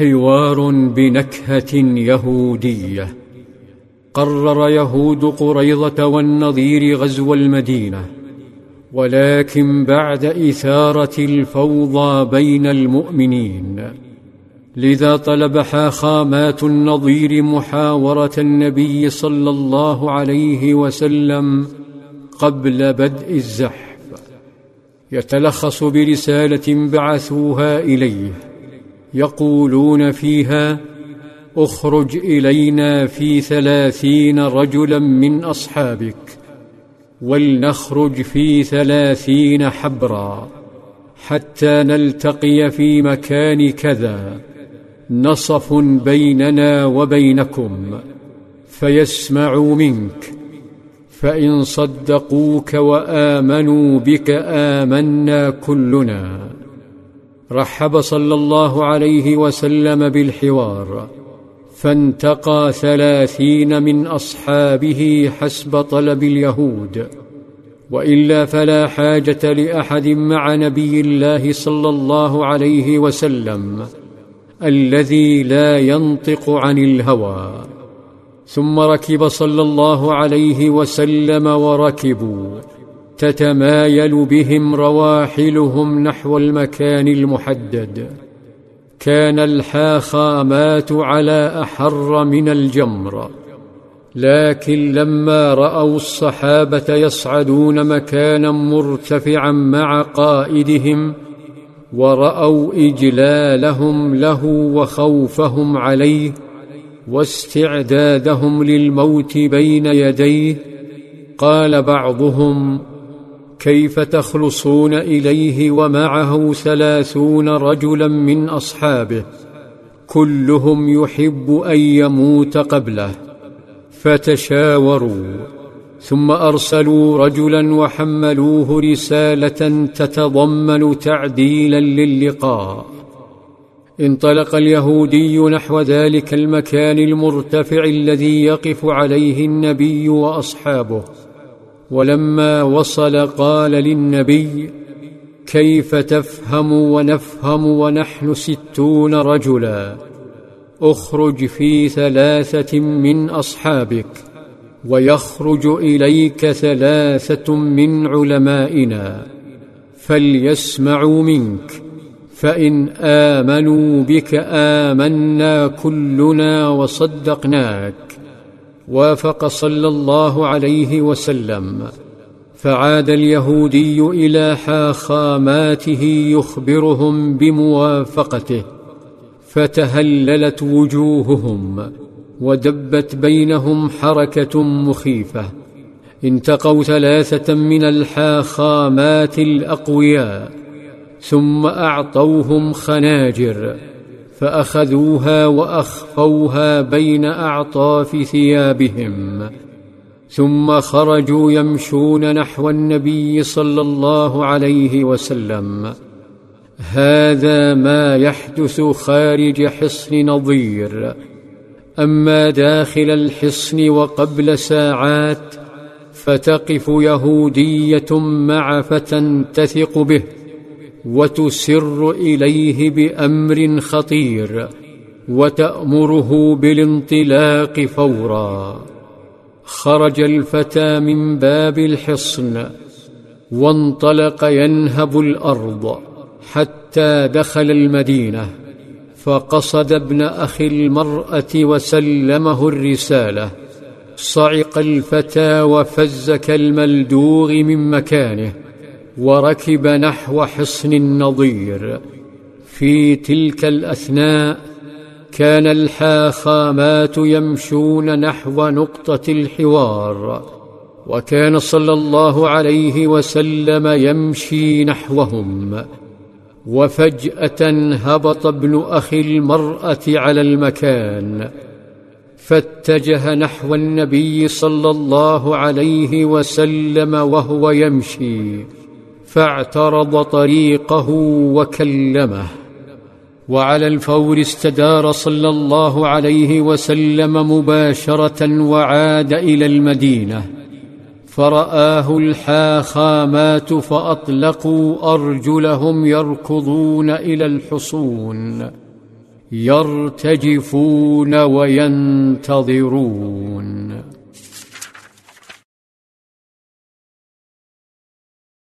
حوار بنكهة يهودية. قرر يهود قريضه والنظير غزو المدينة ولكن بعد إثارة الفوضى بين المؤمنين. لذا طلب حاخامات النظير محاورة النبي صلى الله عليه وسلم قبل بدء الزحف. يتلخص برسالة بعثوها إليه. يقولون فيها اخرج إلينا في ثلاثين رجلا من أصحابك ولنخرج في ثلاثين حبرا حتى نلتقي في مكان كذا نصف بيننا وبينكم فيسمعوا منك فإن صدقوك وآمنوا بك آمنا كلنا. رحب صلى الله عليه وسلم بالحوار فانتقى ثلاثين من أصحابه حسب طلب اليهود وإلا فلا حاجة لأحد مع نبي الله صلى الله عليه وسلم الذي لا ينطق عن الهوى. ثم ركب صلى الله عليه وسلم وركبوا. تتمايل بهم رواحلهم نحو المكان المحدد. كان الحاخامات على أحر من الجمر لكن لما رأوا الصحابة يصعدون مكانا مرتفعا مع قائدهم ورأوا إجلالهم له وخوفهم عليه واستعدادهم للموت بين يديه قال بعضهم كيف تخلصون إليه ومعه ثلاثون رجلا من أصحابه كلهم يحب أن يموت قبله فتشاوروا ثم أرسلوا رجلا وحملوه رسالة تتضمن تعديلا للقاء انطلق اليهودي نحو ذلك المكان المرتفع الذي يقف عليه النبي وأصحابه ولما وصل قال للنبي كيف تفهم ونفهم ونحن ستون رجلا؟ اخرج في ثلاثة من أصحابك ويخرج إليك ثلاثة من علمائنا فليسمعوا منك فإن آمنوا بك آمنا كلنا وصدقناك. وافق صلى الله عليه وسلم فعاد اليهودي إلى حاخاماته يخبرهم بموافقته فتهللت وجوههم ودبت بينهم حركة مخيفة. انتقوا ثلاثة من الحاخامات الأقوياء ثم أعطوهم خناجر. فأخذوها وأخفوها بين أعطاف ثيابهم ثم خرجوا يمشون نحو النبي صلى الله عليه وسلم. هذا ما يحدث خارج حصن نظير. أما داخل الحصن وقبل ساعات فتقف يهودية مع فتى تثق به. وتسر إليه بأمر خطير وتأمره بالانطلاق فورا. خرج الفتى من باب الحصن وانطلق ينهب الأرض حتى دخل المدينة فقصد ابن أخي المرأة وسلمه الرسالة. صعق الفتى وفز كالملدوغ من مكانه وركب نحو حصن النظير في تلك الأثناء كان الحاخامات يمشون نحو نقطة الحوار وكان صلى الله عليه وسلم يمشي نحوهم. وفجأة هبط ابن أخي المرأة على المكان فاتجه نحو النبي صلى الله عليه وسلم وهو يمشي. فاعترض طريقه وكلمه. وعلى الفور استدار صلى الله عليه وسلم مباشرة وعاد إلى المدينة. فرآه الحاخامات فأطلقوا أرجلهم يركضون إلى الحصون. يرتجفون وينتظرون.